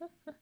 Hello,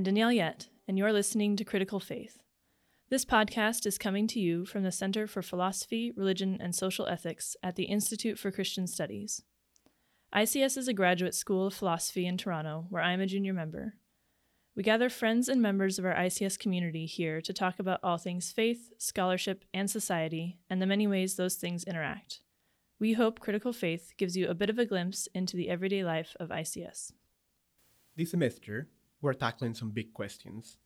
I'm Danielle Yett, and you're listening to Critical Faith. This podcast is coming to you from the Center for Philosophy, Religion, and Social Ethics at the Institute for Christian Studies. ICS is a graduate school of philosophy in Toronto, where I'm a junior member. We gather friends and members of our ICS community here to talk about all things faith, scholarship, and society, and the many ways those things interact. We hope Critical Faith gives you a bit of a glimpse into the everyday life of ICS. This semester, we're tackling some big questions.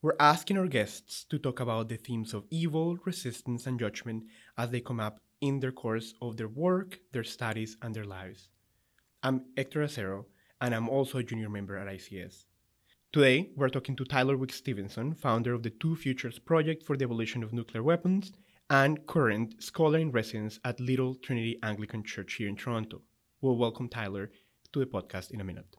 We're asking our guests to talk about the themes of evil, resistance, and judgment as they come up in their course of their work, their studies, and their lives. I'm Hector Acero, and I'm also a junior member at ICS. Today, we're talking to Tyler Wigg-Stevenson, founder of the Two Futures Project for the Abolition of Nuclear Weapons and current scholar in residence at Little Trinity Anglican Church here in Toronto. We'll welcome Tyler to the podcast in a minute.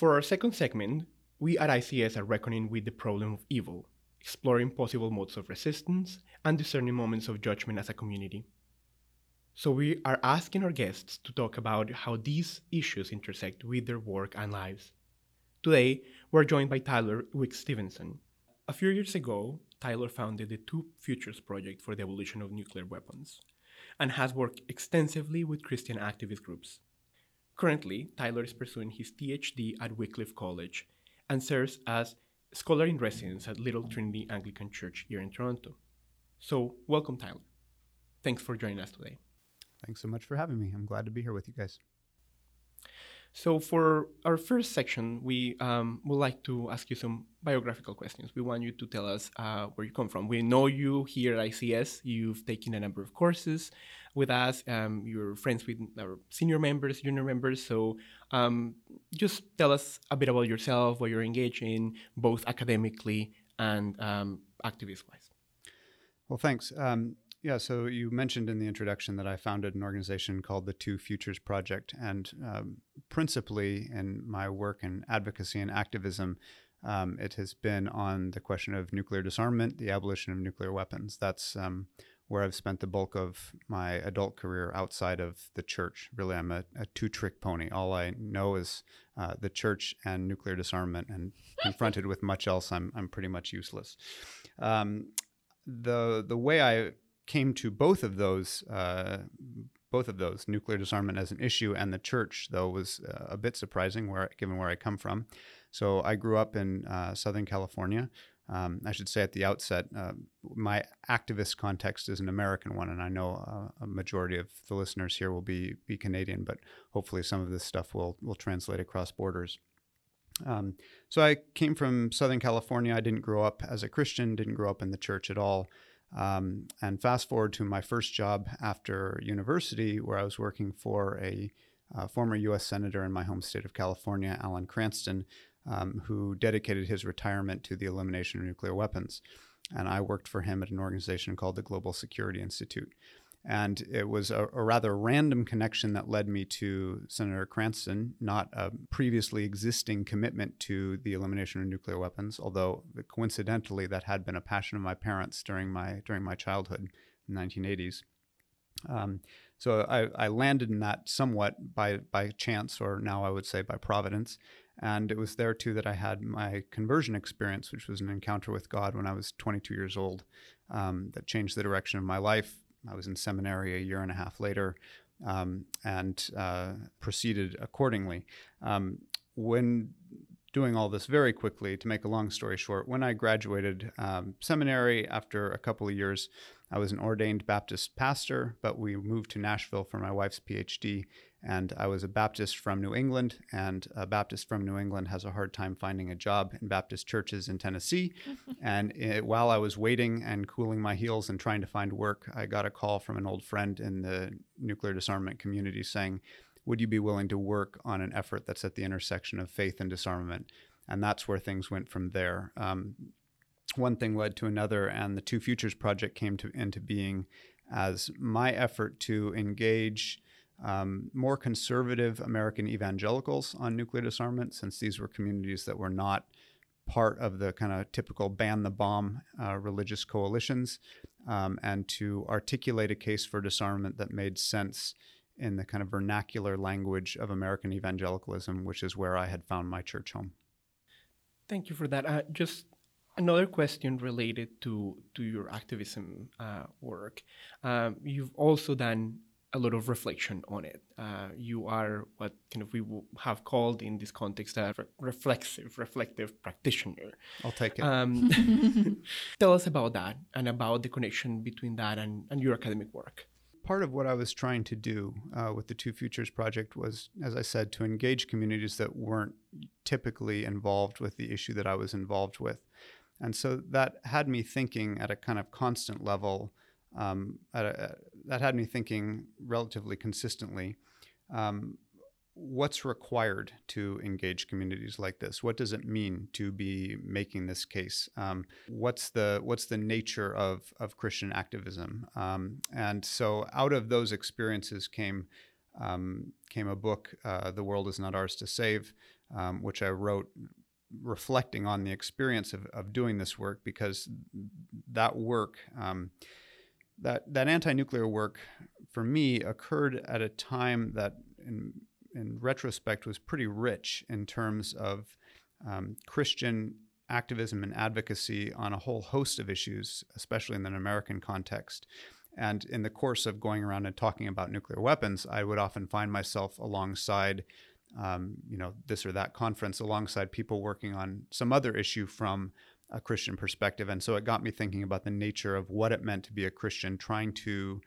For our second segment, we at ICS are reckoning with the problem of evil, exploring possible modes of resistance, and discerning moments of judgment as a community. So, we are asking our guests to talk about how these issues intersect with their work and lives. Today, we're joined by Tyler Wigg-Stevenson. A few years ago, Tyler founded the Two Futures Project for the Abolition of Nuclear Weapons and has worked extensively with Christian activist groups. Currently, Tyler is pursuing his PhD at Wycliffe College and serves as scholar in residence at Little Trinity Anglican Church here in Toronto. So, welcome, Tyler. Thanks for joining us today. Thanks so much for having me. I'm glad to be here with you guys. So, for our first section, we um, would like to ask you some biographical questions. We want you to tell us uh, where you come from. We know you here at ICS. You've taken a number of courses with us. Um, you're friends with our senior members, junior members. So, um, just tell us a bit about yourself, what you're engaged in, both academically and um, activist wise. Well, thanks. Um, yeah, so you mentioned in the introduction that I founded an organization called the Two Futures Project. And um, principally in my work in advocacy and activism, um, it has been on the question of nuclear disarmament, the abolition of nuclear weapons. That's where I've spent the bulk of my adult career outside of the church. Really, I'm a, a two trick pony. All I know is uh, the church and nuclear disarmament, and confronted with much else, I'm, I'm pretty much useless. Um, the, the way I came to both of those uh, both of those nuclear disarmament as an issue and the church though was uh, a bit surprising where given where I come from. So I grew up in uh, Southern California. Um, I should say at the outset, uh, my activist context is an American one, and I know uh, a majority of the listeners here will be be Canadian, but hopefully some of this stuff will will translate across borders. Um, so I came from Southern California. I didn't grow up as a Christian, didn't grow up in the church at all. Um, and fast forward to my first job after university, where I was working for a uh, former U.S. Senator in my home state of California, Alan Cranston, um, who dedicated his retirement to the elimination of nuclear weapons. And I worked for him at an organization called the Global Security Institute. And it was a, a, rather random connection that led me to Senator Cranston, not a previously existing commitment to the elimination of nuclear weapons, although coincidentally that had been a passion of my parents during my during my childhood in the 1980s. Um, so I, I, landed in that somewhat by by chance, or now I would say by providence. And it was there too that I had my conversion experience, which was an encounter with God when I was 22 years old, um, that changed the direction of my life. I was in seminary a year and a half later, um, and uh, proceeded accordingly. Um, when doing all this very quickly, to make a long story short, when I graduated um, seminary after a couple of years, I was an ordained Baptist pastor, but we moved to Nashville for my wife's PhD. And I was a Baptist from New England, and a Baptist from New England has a hard time finding a job in Baptist churches in Tennessee. and it, while I was waiting and cooling my heels and trying to find work, I got a call from an old friend in the nuclear disarmament community saying, Would you be willing to work on an effort that's at the intersection of faith and disarmament? And that's where things went from there. Um, one thing led to another, and the Two Futures Project came to, into being as my effort to engage um, more conservative American evangelicals on nuclear disarmament, since these were communities that were not part of the kind of typical ban the bomb uh, religious coalitions, um, and to articulate a case for disarmament that made sense in the kind of vernacular language of American evangelicalism, which is where I had found my church home. Thank you for that. Uh, just Another question related to to your activism uh, work. Um, you've also done a lot of reflection on it. Uh, you are what kind of we have called in this context a re- reflexive, reflective practitioner. I'll take it. Um, tell us about that and about the connection between that and, and your academic work. Part of what I was trying to do uh, with the Two Futures Project was, as I said, to engage communities that weren't typically involved with the issue that I was involved with. And so that had me thinking at a kind of constant level. Um, a, that had me thinking relatively consistently. Um, what's required to engage communities like this? What does it mean to be making this case? Um, what's the what's the nature of of Christian activism? Um, and so, out of those experiences came um, came a book, uh, "The World Is Not Ours to Save," um, which I wrote reflecting on the experience of, of doing this work because that work, um, that, that anti nuclear work for me occurred at a time that, in, in retrospect, was pretty rich in terms of um, Christian activism and advocacy on a whole host of issues, especially in an American context. And in the course of going around and talking about nuclear weapons, I would often find myself alongside um, you know, this or that conference alongside people working on some other issue from a Christian perspective. And so it got me thinking about the nature of what it meant to be a Christian, trying to,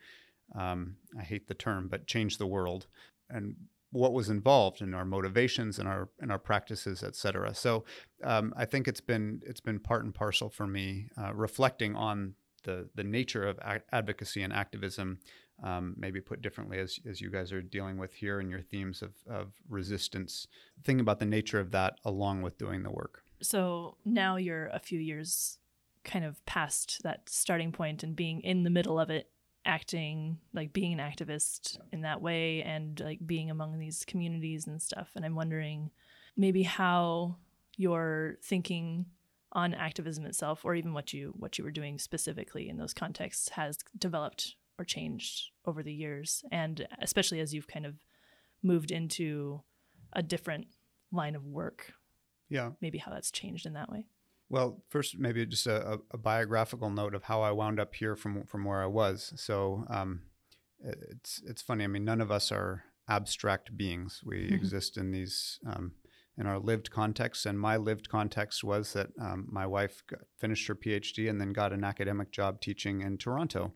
um, I hate the term, but change the world and what was involved in our motivations and our and our practices, et cetera. So um, I think it's been it's been part and parcel for me uh, reflecting on the the nature of advocacy and activism um, maybe put differently as, as you guys are dealing with here in your themes of, of resistance, thinking about the nature of that along with doing the work. So now you're a few years kind of past that starting point and being in the middle of it, acting like being an activist in that way and like being among these communities and stuff. And I'm wondering maybe how your thinking on activism itself or even what you what you were doing specifically in those contexts has developed or changed over the years and especially as you've kind of moved into a different line of work yeah. maybe how that's changed in that way. Well first maybe just a, a biographical note of how i wound up here from from where i was. So um, it's it's funny. I mean none of us are abstract beings. We mm-hmm. exist in these um, in our lived context and my lived context was that um, my wife finished her phd and then got an academic job teaching in toronto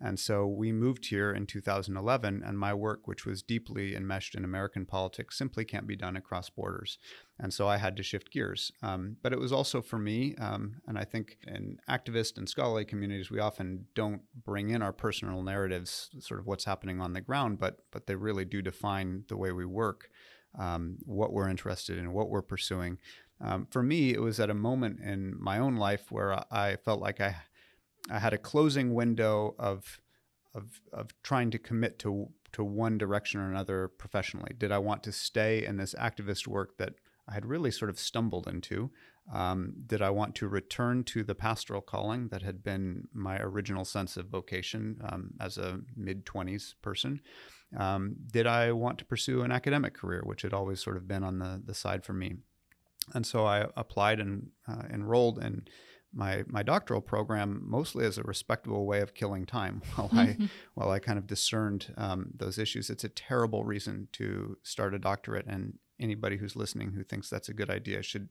and so we moved here in 2011, and my work, which was deeply enmeshed in American politics, simply can't be done across borders. And so I had to shift gears. Um, but it was also for me, um, and I think in activist and scholarly communities, we often don't bring in our personal narratives, sort of what's happening on the ground, but but they really do define the way we work, um, what we're interested in, what we're pursuing. Um, for me, it was at a moment in my own life where I felt like I I had a closing window of of of trying to commit to to one direction or another professionally. Did I want to stay in this activist work that I had really sort of stumbled into? Um, did I want to return to the pastoral calling that had been my original sense of vocation um, as a mid 20s person? Um, did I want to pursue an academic career, which had always sort of been on the, the side for me? And so I applied and uh, enrolled in my my doctoral program mostly as a respectable way of killing time while I while I kind of discerned um, those issues. It's a terrible reason to start a doctorate, and anybody who's listening who thinks that's a good idea should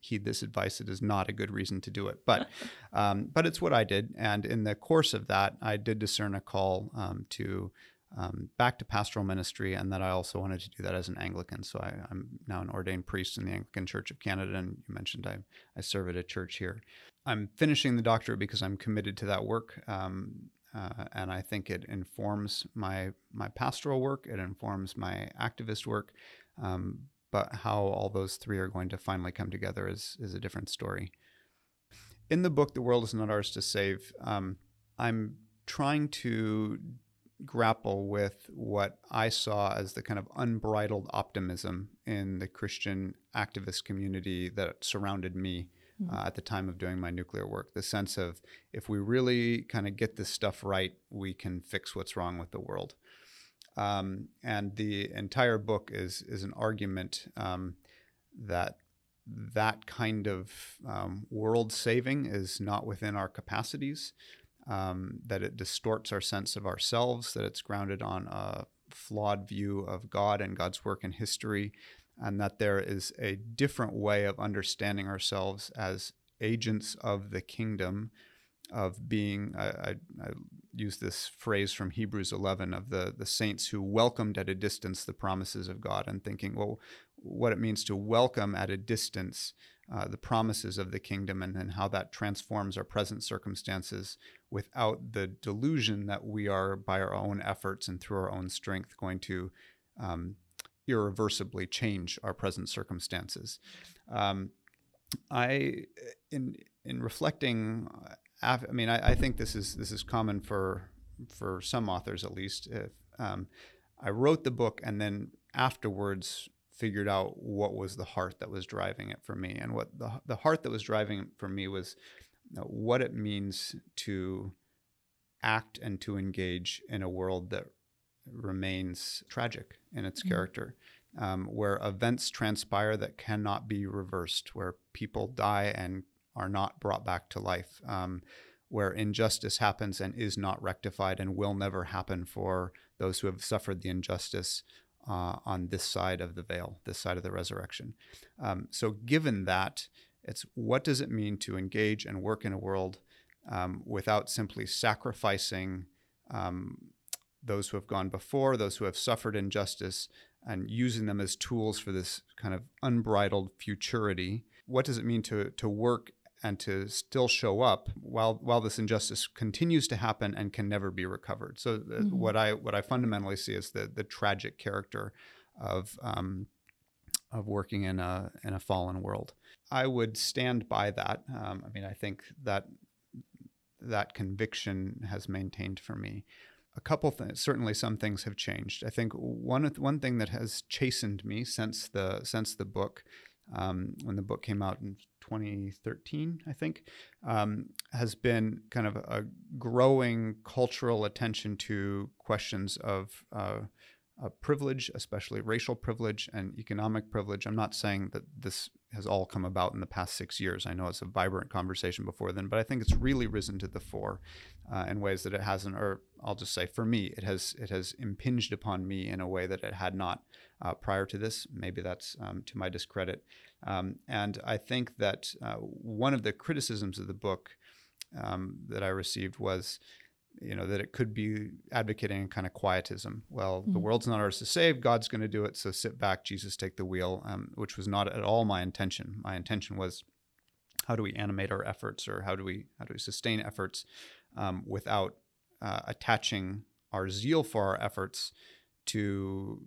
heed this advice. It is not a good reason to do it, but um, but it's what I did, and in the course of that, I did discern a call um, to um, back to pastoral ministry, and that I also wanted to do that as an Anglican. So I, am now an ordained priest in the Anglican Church of Canada, and you mentioned I, I serve at a church here. I'm finishing the doctorate because I'm committed to that work, um, uh, and I think it informs my my pastoral work. It informs my activist work. Um, but how all those three are going to finally come together is is a different story. In the book, "The World Is Not Ours to Save," um, I'm trying to grapple with what I saw as the kind of unbridled optimism in the Christian activist community that surrounded me mm-hmm. uh, at the time of doing my nuclear work. The sense of if we really kind of get this stuff right, we can fix what's wrong with the world. Um, and the entire book is is an argument um, that that kind of um, world saving is not within our capacities um, that it distorts our sense of ourselves, that it's grounded on a flawed view of God and God's work in history, and that there is a different way of understanding ourselves as agents of the kingdom of being I, I, I, use this phrase from hebrews 11 of the, the saints who welcomed at a distance the promises of god and thinking well what it means to welcome at a distance uh, the promises of the kingdom and, and how that transforms our present circumstances without the delusion that we are, by our own efforts and through our own strength, going to um, irreversibly change our present circumstances. Um, I, in in reflecting, I mean, I, I, think this is this is common for for some authors at least. If, um, I wrote the book and then afterwards figured out what was the heart that was driving it for me. And what the, the heart that was driving it for me was you know, what it means to act and to engage in a world that remains tragic in its mm-hmm. character, um, where events transpire that cannot be reversed, where people die and are not brought back to life, um, where injustice happens and is not rectified and will never happen for those who have suffered the injustice uh, on this side of the veil, this side of the resurrection. Um, so, given that, it's what does it mean to engage and work in a world um, without simply sacrificing um, those who have gone before, those who have suffered injustice, and using them as tools for this kind of unbridled futurity? What does it mean to, to work and to still show up while while this injustice continues to happen and can never be recovered. So mm-hmm. what I what I fundamentally see is the the tragic character of um, of working in a in a fallen world. I would stand by that. Um, I mean, I think that that conviction has maintained for me. A couple things, certainly some things have changed. I think one one thing that has chastened me since the since the book, um, when the book came out in 2013, I think, um, has been kind of a growing cultural attention to questions of uh, uh, privilege, especially racial privilege and economic privilege. I'm not saying that this has all come about in the past six years. I know it's a vibrant conversation before then, but I think it's really risen to the fore uh, in ways that it hasn't, or I'll just say for me, it has it has impinged upon me in a way that it had not uh, prior to this. Maybe that's um, to my discredit. Um, and I think that uh, one of the criticisms of the book um, that I received was, you know, that it could be advocating a kind of quietism. Well, mm-hmm. the world's not ours to save; God's going to do it. So sit back, Jesus, take the wheel. Um, which was not at all my intention. My intention was, how do we animate our efforts, or how do we how do we sustain efforts um, without uh, attaching our zeal for our efforts to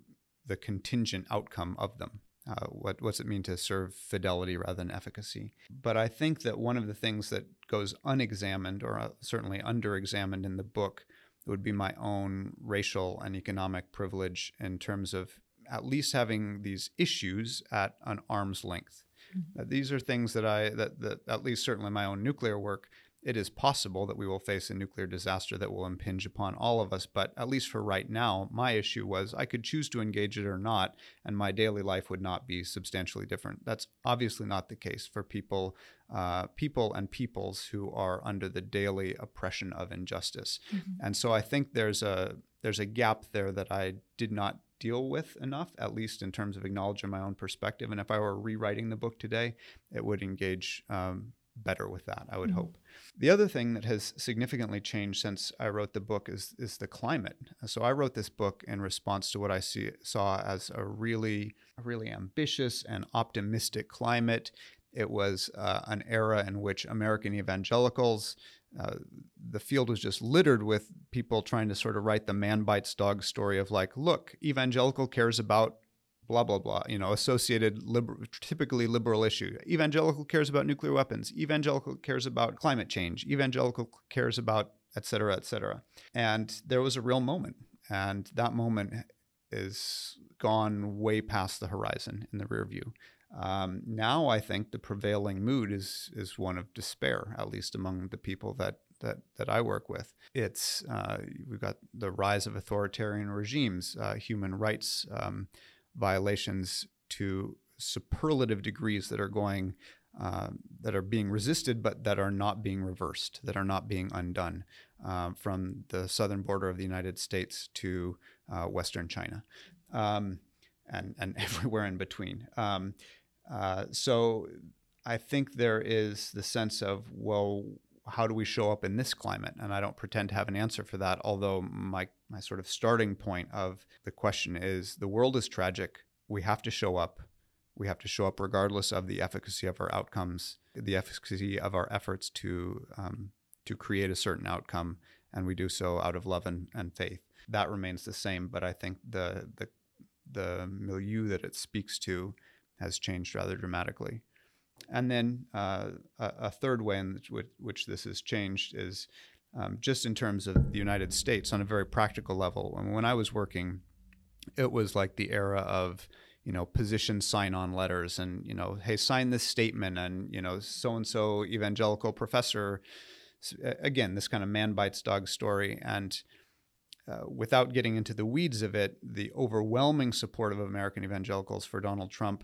the contingent outcome of them. Uh, what what's it mean to serve fidelity rather than efficacy? But I think that one of the things that goes unexamined or uh, certainly underexamined in the book would be my own racial and economic privilege in terms of at least having these issues at an arm's length. Mm-hmm. these are things that I that, that at least certainly my own nuclear work it is possible that we will face a nuclear disaster that will impinge upon all of us. But at least for right now, my issue was I could choose to engage it or not, and my daily life would not be substantially different. That's obviously not the case for people, uh, people and peoples who are under the daily oppression of injustice. Mm-hmm. And so I think there's a there's a gap there that I did not deal with enough, at least in terms of acknowledging my own perspective. And if I were rewriting the book today, it would engage um, better with that, I would mm-hmm. hope. The other thing that has significantly changed since I wrote the book is is the climate. So I wrote this book in response to what I see, saw as a really really ambitious and optimistic climate. It was uh, an era in which American evangelicals, uh, the field was just littered with people trying to sort of write the man bites dog story of like, look, evangelical cares about blah blah blah you know associated liber- typically liberal issue. Evangelical cares about nuclear weapons. Evangelical cares about climate change. Evangelical cares about et cetera et cetera. And there was a real moment. And that moment is gone way past the horizon in the rear view. Um, now I think the prevailing mood is is one of despair, at least among the people that that that I work with. It's uh, we've got the rise of authoritarian regimes, uh, human rights um, violations to superlative degrees that are going uh, that are being resisted, but that are not being reversed, that are not being undone uh, from the southern border of the United States to uh, Western China, um, and and everywhere in between. Um, uh, so I think there is the sense of well, how do we show up in this climate? And I don't pretend to have an answer for that, although my, my sort of starting point of the question is the world is tragic. We have to show up. We have to show up regardless of the efficacy of our outcomes, the efficacy of our efforts to, um, to create a certain outcome. And we do so out of love and, and faith. That remains the same, but I think the, the, the milieu that it speaks to has changed rather dramatically. And then uh, a, a, third way in which, which, this has changed is um, just in terms of the United States on a very practical level. And when I was working, it was like the era of you know position sign on letters and you know hey sign this statement and you know so and so evangelical professor again this kind of man bites dog story and uh, without getting into the weeds of it the overwhelming support of american evangelicals for donald trump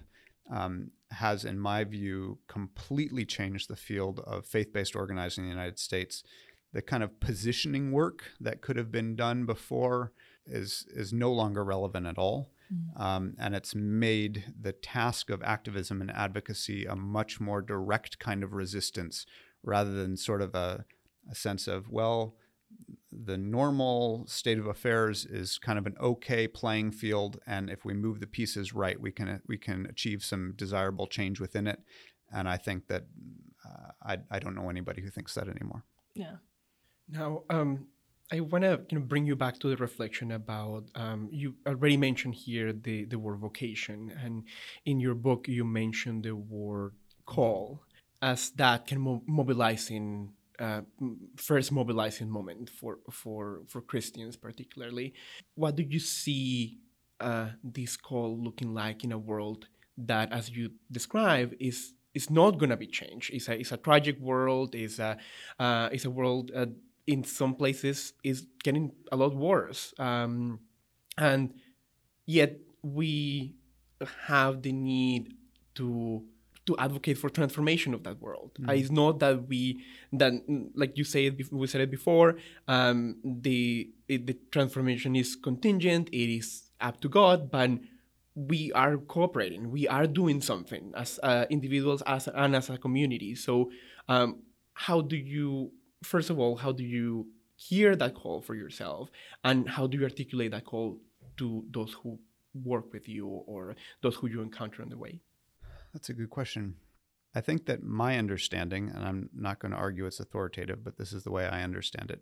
um, has, in my view, completely changed the field of faith based organizing in the United States. The kind of positioning work that could have been done before is, is no longer relevant at all. Mm-hmm. Um, and it's made the task of activism and advocacy a much more direct kind of resistance rather than sort of a, a sense of, well, the normal state of affairs is kind of an okay playing field, and if we move the pieces right, we can we can achieve some desirable change within it. And I think that uh, I I don't know anybody who thinks that anymore. Yeah. Now, um, I want to you know, bring you back to the reflection about um, you already mentioned here the the word vocation, and in your book you mentioned the word call as that can mo- mobilizing uh, first mobilizing moment for for for Christians particularly. What do you see uh, this call looking like in a world that, as you describe, is is not going to be changed? It's a it's a tragic world. It's a uh, it's a world uh, in some places is getting a lot worse, um, and yet we have the need to to advocate for transformation of that world. Mm. Uh, it's not that we that like you said we said it before. Um, the it, the transformation is contingent. It is up to God, but we are cooperating. We are doing something as uh, individuals as and as a community. So, um, how do you first of all how do you hear that call for yourself, and how do you articulate that call to those who work with you or those who you encounter on the way? That's a good question. I think that my understanding, and I'm not going to argue it's authoritative, but this is the way I understand it,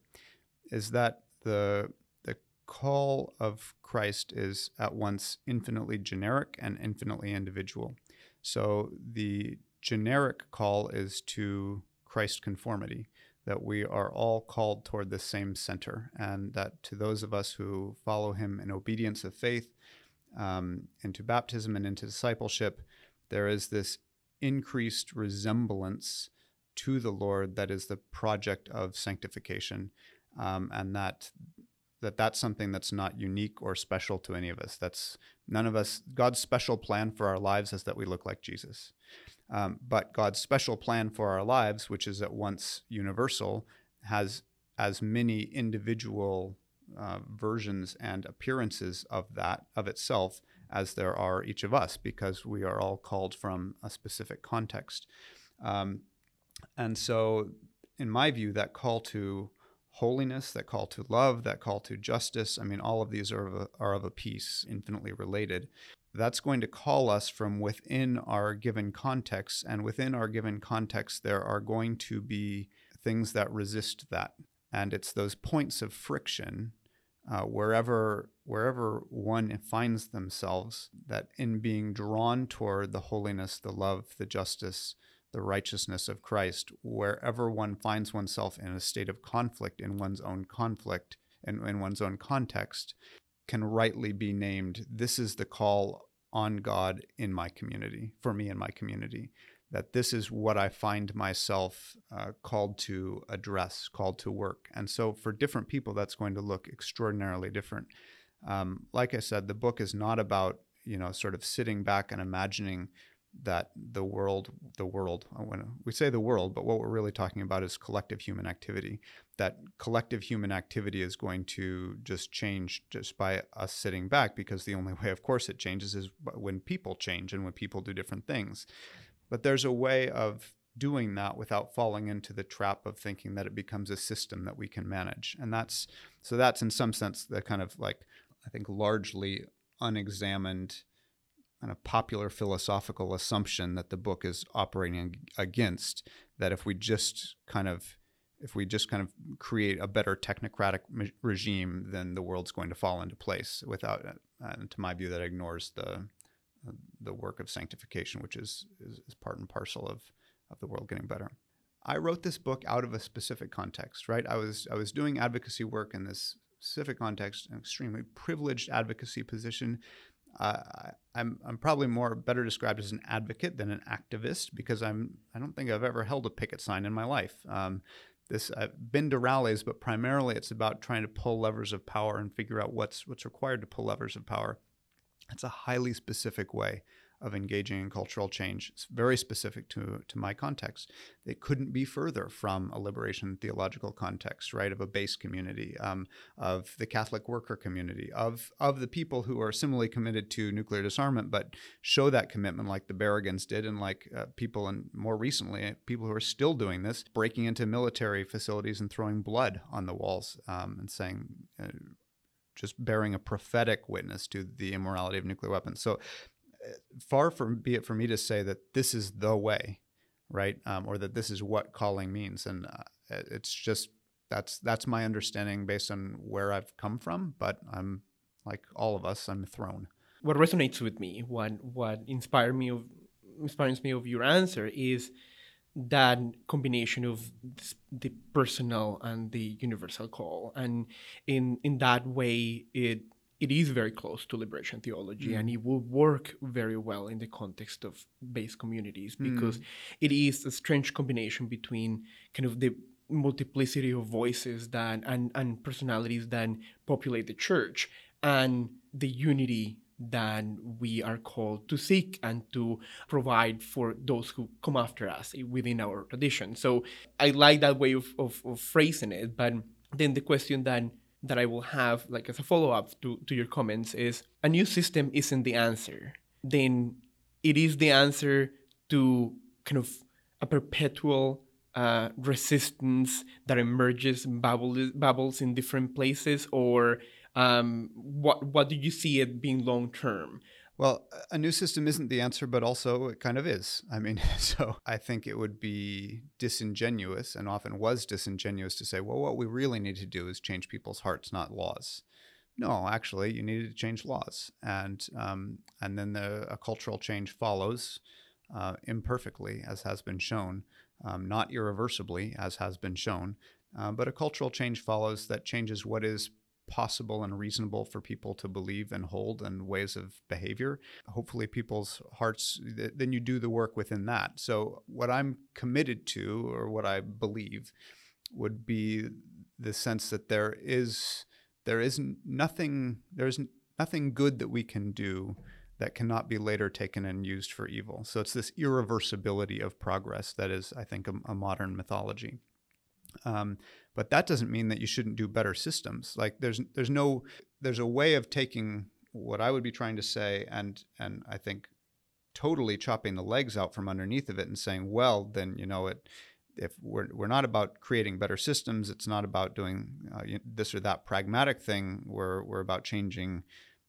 is that the the call of Christ is at once infinitely generic and infinitely individual. So the generic call is to Christ conformity. that we are all called toward the same center, and that to those of us who follow him in obedience of faith, um, into baptism and into discipleship, there is this increased resemblance to the Lord that is the project of sanctification, um, and that that that's something that's not unique or special to any of us. That's none of us. God's special plan for our lives is that we look like Jesus. Um, but God's special plan for our lives, which is at once universal, has as many individual uh, versions and appearances of that of itself as there are each of us, because we are all called from a specific context. Um, and so, in my view, that call to holiness, that call to love, that call to justice, I mean, all of these are of a, are of a piece, infinitely related. That's going to call us from within our given context. And within our given context, there are going to be things that resist that. And it's those points of friction uh, wherever wherever one finds themselves that in being drawn toward the holiness, the love, the justice, the righteousness of Christ, wherever one finds oneself in a state of conflict in one's own conflict and in one's own context, can rightly be named this is the call on God in my community, for me in my community. That this is what I find myself uh, called to address, called to work. And so for different people, that's going to look extraordinarily different. Um, like I said, the book is not about, you know, sort of sitting back and imagining that the world, the world, when we say the world, but what we're really talking about is collective human activity. That collective human activity is going to just change just by us sitting back, because the only way, of course, it changes is when people change and when people do different things. But there's a way of doing that without falling into the trap of thinking that it becomes a system that we can manage. And that's so that's in some sense the kind of like I think largely unexamined kind of popular philosophical assumption that the book is operating against that if we just kind of if we just kind of create a better technocratic me- regime then the world's going to fall into place without it and to my view that ignores the the work of sanctification which is, is, is part and parcel of of the world getting better. I wrote this book out of a specific context right? I was i was doing advocacy work in this specific context an extremely privileged advocacy position uh, I'm I'm probably more better described as an advocate than an activist because I'm I don't think I've ever held a picket sign in my life. Um, this I've been to rallies, but primarily it's about trying to pull levers of power and figure out what's what's required to pull levers of power. It's a highly specific way of engaging in cultural change. It's very specific to, to my context. It couldn't be further from a liberation theological context, right, of a base community, um, of the Catholic worker community, of, of the people who are similarly committed to nuclear disarmament, but show that commitment like the Berrigans did, and like uh, people, and more recently, people who are still doing this, breaking into military facilities and throwing blood on the walls um, and saying, uh, just bearing a prophetic witness to the immorality of nuclear weapons. So far from be it for me to say that this is the way, right, um, or that this is what calling means, and uh, it's just that's that's my understanding based on where I've come from. But I'm like all of us, I'm thrown. What resonates with me, what what inspired me of inspires me of your answer is that combination of the personal and the universal call and in in that way it it is very close to liberation theology mm. and it will work very well in the context of base communities mm. because mm. it is a strange combination between kind of the multiplicity of voices that and, and personalities that populate the church and the unity that we are called to seek and to provide for those who come after us within our tradition. So I like that way of, of, of phrasing it. But then the question that that I will have, like as a follow up to, to your comments, is a new system isn't the answer. Then it is the answer to kind of a perpetual uh, resistance that emerges bubbles, bubbles in different places, or um, what what do you see it being long term? Well, a new system isn't the answer, but also it kind of is. I mean, so I think it would be disingenuous and often was disingenuous to say, well, what we really need to do is change people's hearts, not laws. No, actually, you needed to change laws, and um, and then the, a cultural change follows uh, imperfectly, as has been shown. um, not irreversibly, as has been shown, uh, but a cultural change follows that changes what is possible and reasonable for people to believe and hold and ways of behavior. Hopefully, people's hearts, th- then you do the work within that. So, what I'm committed to, or what I believe, would be the sense that there is there is nothing there's nothing good that we can do that cannot be later taken and used for evil. So it's this irreversibility of progress that is, I think, a, a modern mythology. Um, but that doesn't mean that you shouldn't do better systems. Like there's there's no there's a way of taking what I would be trying to say and and I think totally chopping the legs out from underneath of it and saying, well, then you know it. If we're we're not about creating better systems, it's not about doing uh, this or that pragmatic thing. We're we're about changing,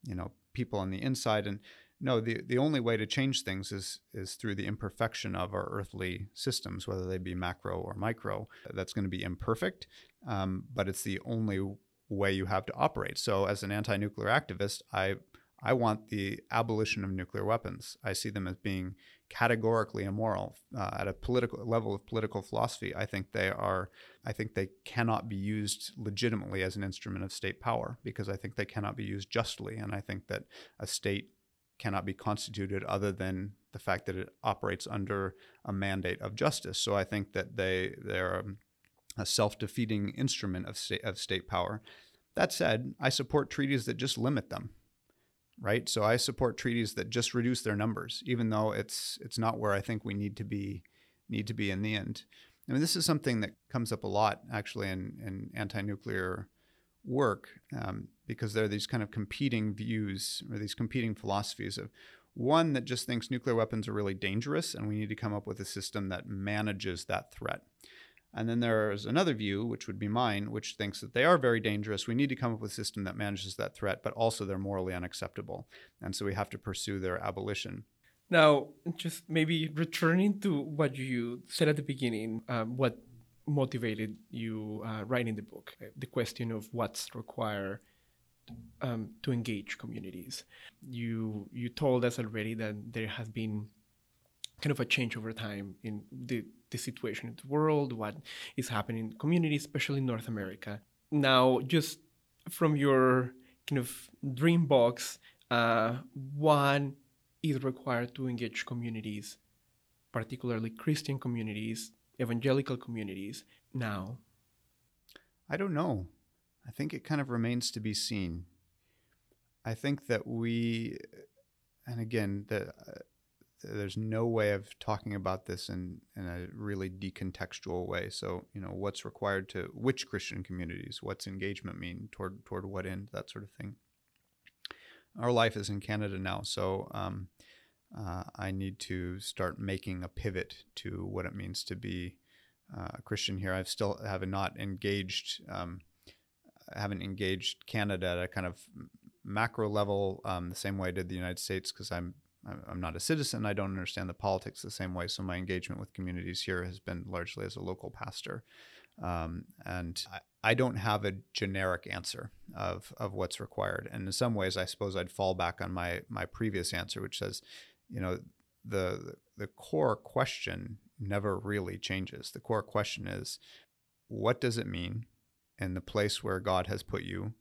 you know, people on the inside and no, the, the only way to change things is is through the imperfection of our earthly systems, whether they be macro or micro. That's going to be imperfect, um, but it's the only way you have to operate. So, as an anti-nuclear activist, I I want the abolition of nuclear weapons. I see them as being categorically immoral uh, at a political level of political philosophy. I think they are. I think they cannot be used legitimately as an instrument of state power because I think they cannot be used justly, and I think that a state cannot be constituted other than the fact that it operates under a mandate of justice. So I think that they they're um, a self-defeating instrument of state, of state power. That said, I support treaties that just limit them. Right? So I support treaties that just reduce their numbers, even though it's it's not where I think we need to be need to be in the end. I mean, this is something that comes up a lot actually in, in anti-nuclear work um, because there are these kind of competing views or these competing philosophies of one that just thinks nuclear weapons are really dangerous and we need to come up with a system that manages that threat. And then there's another view, which would be mine, which thinks that they are very dangerous. We need to come up with a system that manages that threat, but also they're morally unacceptable. And so we have to pursue their abolition. Now, just maybe returning to what you said at the beginning, um, what motivated you uh, writing the book, uh, the question of what's required um, to engage communities. You you told us already that there has been kind of a change over time in the, the situation in the world, what is happening in communities, especially in North America. Now, just from your kind of dream box, uh, one is required to engage communities, particularly Christian communities, evangelical communities now? I don't know. I think it kind of remains to be seen. I think that we, and again, the, uh, there's no way of talking about this in, in a really decontextual way. So, you know, what's required to which Christian communities? What's engagement mean toward toward what end? That sort of thing. Our life is in Canada now, so um, uh, I need to start making a pivot to what it means to be uh, a Christian here. I've still have not engaged, um, haven't engaged Canada at a kind of macro level um, the same way I did the United States because I'm I'm not a citizen. I don't understand the politics the same way. So my engagement with communities here has been largely as a local pastor. Um, and I, I, don't have a generic answer of, of what's required. And in some ways, I suppose I'd fall back on my my previous answer, which says you know, the the core question never really changes. The core question is, what does it mean in the place where God has put you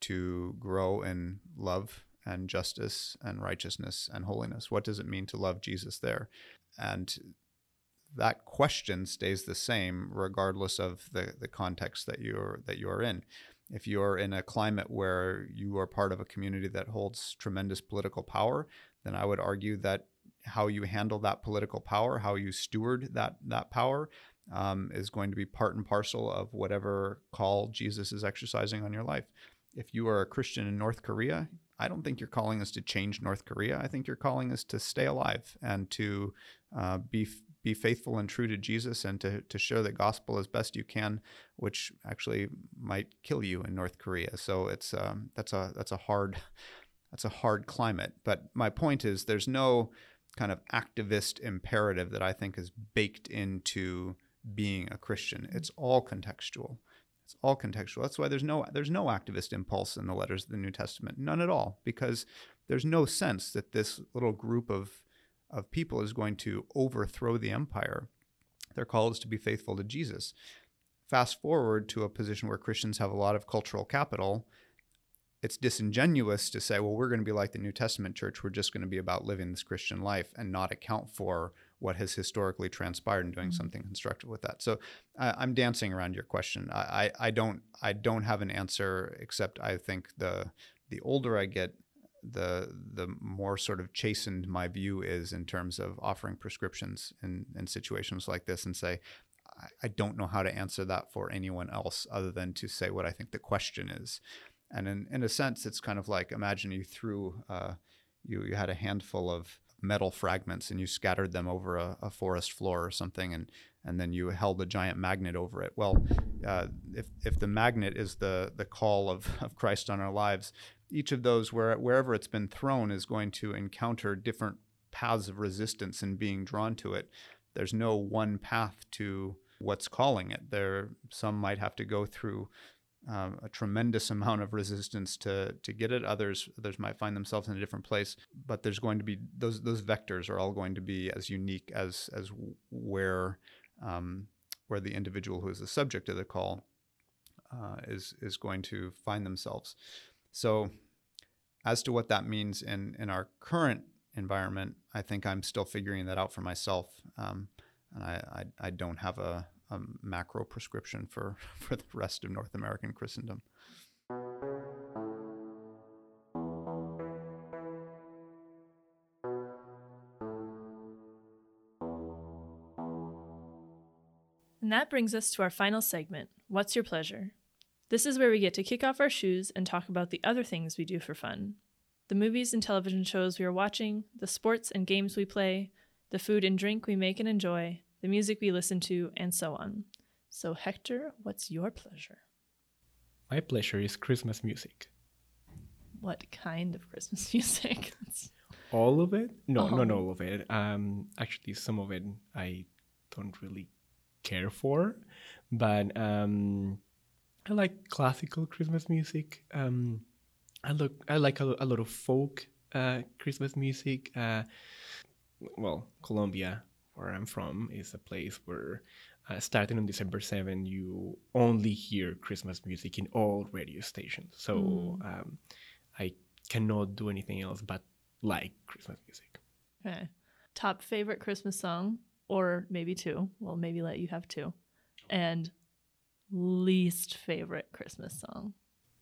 to grow in love and justice and righteousness and holiness? What does it mean to love Jesus there? And that question stays the same regardless of the, the context that you're that you're in. If you're in a climate where you are part of a community that holds tremendous political power, then I would argue that how you handle that political power, how you steward that that power, um, is going to be part and parcel of whatever call Jesus is exercising on your life. If you are a Christian in North Korea, I don't think you're calling us to change North Korea. I think you're calling us to stay alive and to uh, be be faithful and true to Jesus and to, to share the gospel as best you can, which actually might kill you in North Korea. So it's um, that's a that's a hard that's a hard climate. But my point is, there's no kind of activist imperative that I think is baked into being a Christian. It's all contextual. It's all contextual. That's why there's no there's no activist impulse in the letters of the New Testament. None at all, because there's no sense that this little group of of people is going to overthrow the empire Their call is to be faithful to Jesus. Fast forward to a position where Christians have a lot of cultural capital. It's disingenuous to say, well, we're going to be like the New Testament church. We're just going to be about living this Christian life and not account for what has historically transpired and doing mm-hmm. something constructive with that. So uh, I'm dancing around your question. I, I, I don't I don't have an answer except I think the the older I get, the the more sort of chastened my view is in terms of offering prescriptions in, in situations like this and say, I, don't know how to answer that for anyone else other than to say what I think the question is. And in, in a sense, it's kind of like imagine you threw, uh, you, you had a handful of metal fragments and you scattered them over a, a, forest floor or something and and then you held a giant magnet over it. Well uh, if if the magnet is the the call of, of Christ on our lives each of those where wherever it's been thrown is going to encounter different paths of resistance and being drawn to it. There's no one path to what's calling it. There some might have to go through um, a tremendous amount of resistance to to get it. Others others might find themselves in a different place, but there's going to be those those vectors are all going to be as unique as as where um, where the individual who is the subject of the call uh, is is going to find themselves. So, as to what that means in in our current environment, I think I'm still figuring that out for myself, um, and I, I I don't have a a macro prescription for, for the rest of North American Christendom. And that brings us to our final segment What's Your Pleasure? This is where we get to kick off our shoes and talk about the other things we do for fun the movies and television shows we are watching, the sports and games we play, the food and drink we make and enjoy, the music we listen to, and so on. So, Hector, what's your pleasure? My pleasure is Christmas music. What kind of Christmas music? all of it? No, uh-huh. not all of it. Um, actually, some of it I don't really care for, but um, I like classical Christmas music. Um, I look, I like a, a lot of folk uh, Christmas music. Uh, well, Colombia where I'm from is a place where uh, starting on December 7, you only hear Christmas music in all radio stations. So mm. um, I cannot do anything else but like Christmas music. Okay. Top favorite Christmas song, or maybe two. Well, maybe let you have two. And least favorite Christmas song.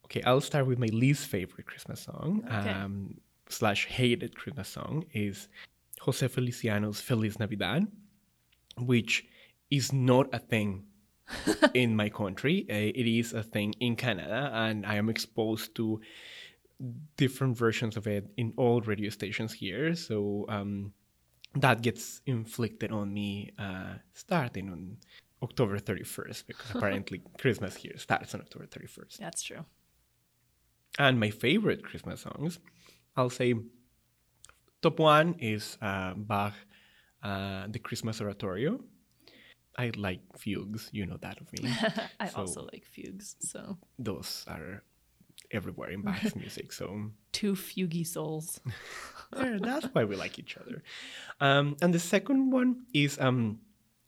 Okay, I'll start with my least favorite Christmas song. Okay. Um, slash hated Christmas song is Jose Feliciano's Feliz Navidad, which is not a thing in my country. Uh, it is a thing in Canada, and I am exposed to different versions of it in all radio stations here. So um, that gets inflicted on me uh, starting on October 31st, because apparently Christmas here starts on October 31st. That's true. And my favorite Christmas songs, I'll say Top one is uh, Bach, uh, the Christmas Oratorio. I like fugues, you know that of me. I so also like fugues, so those are everywhere in Bach's music. So two fugy souls. yeah, that's why we like each other. Um, and the second one is um,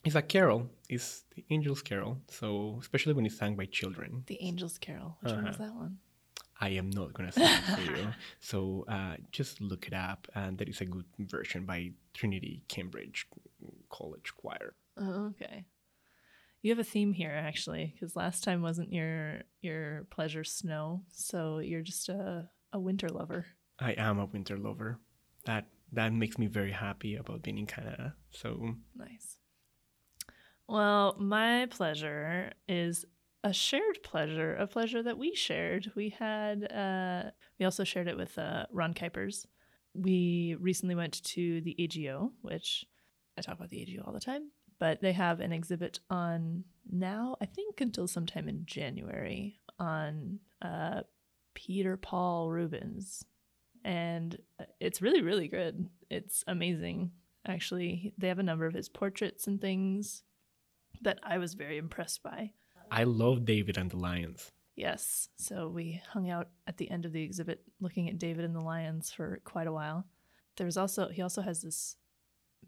is a carol. Is the Angel's Carol. So especially when it's sung by children. The Angel's Carol. Which uh-huh. one is that one? I am not going to say it for you. So uh, just look it up. And there is a good version by Trinity Cambridge College Choir. Oh, okay. You have a theme here, actually, because last time wasn't your your pleasure snow, so you're just a, a winter lover. I am a winter lover. That that makes me very happy about being in Canada. So nice. Well, my pleasure is a shared pleasure, a pleasure that we shared. We had, uh, we also shared it with uh, Ron Kuipers. We recently went to the AGO, which I talk about the AGO all the time, but they have an exhibit on now, I think until sometime in January, on uh, Peter Paul Rubens. And it's really, really good. It's amazing. Actually, they have a number of his portraits and things that I was very impressed by. I love David and the Lions. Yes. So we hung out at the end of the exhibit looking at David and the Lions for quite a while. There's also he also has this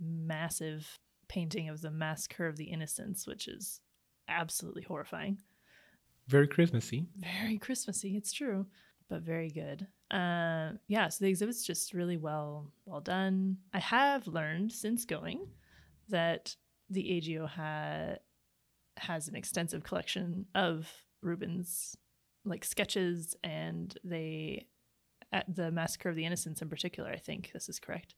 massive painting of the Massacre of the Innocents, which is absolutely horrifying. Very Christmassy. Very Christmassy, it's true, but very good. Uh, yeah, so the exhibit's just really well well done. I have learned since going that the AGO ha- has an extensive collection of Rubens like sketches, and they at the Massacre of the Innocents in particular. I think this is correct.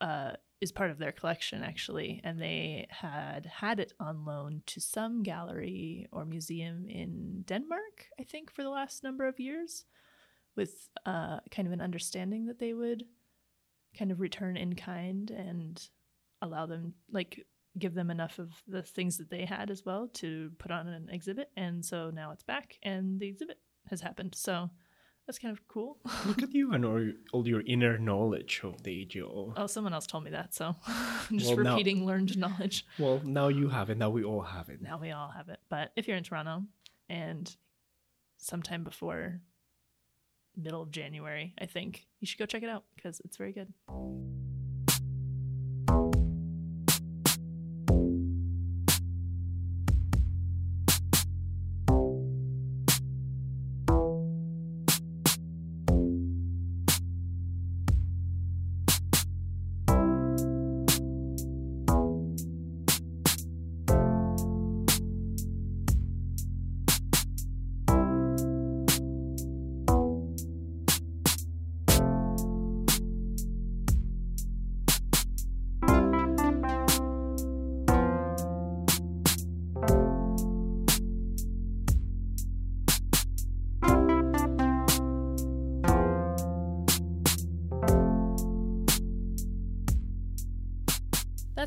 Uh, is part of their collection actually, and they had had it on loan to some gallery or museum in Denmark, I think, for the last number of years, with uh, kind of an understanding that they would kind of return in kind and allow them, like, give them enough of the things that they had as well to put on an exhibit. And so now it's back, and the exhibit has happened. So that's kind of cool. Look at you and all, your inner knowledge of the AGO. Oh, someone else told me that, so I'm just Well, now- repeating learned knowledge. Well, now you have it. Now we all have it. Now we all have it. But if you're in Toronto and sometime before middle of January, I think you should go check it out because it's very good.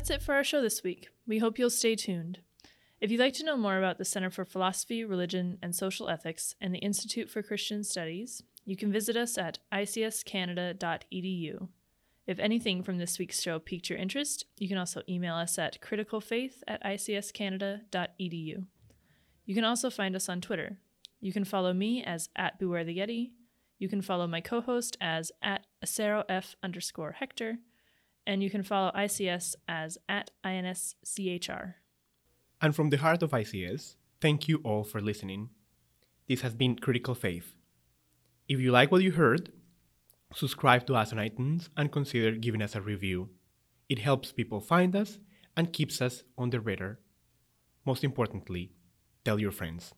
That's it for our show this week. We hope you'll stay tuned. If you'd like to know more about the Center for Philosophy, Religion, and Social Ethics and the Institute for Christian Studies, you can visit us at icscanada.edu. If anything from this week's show piqued your interest, you can also email us at criticalfaith at icscanada.edu. You can also find us on Twitter. You can follow me as at Beware the Yeti. You can follow my co-host as at acerof underscore Hector and you can follow ICS as at INSCHR. And from the heart of ICS, thank you all for listening. This has been Critical Faith. If you like what you heard, subscribe to us on iTunes and consider giving us a review. It helps people find us and keeps us on the radar. Most importantly, tell your friends.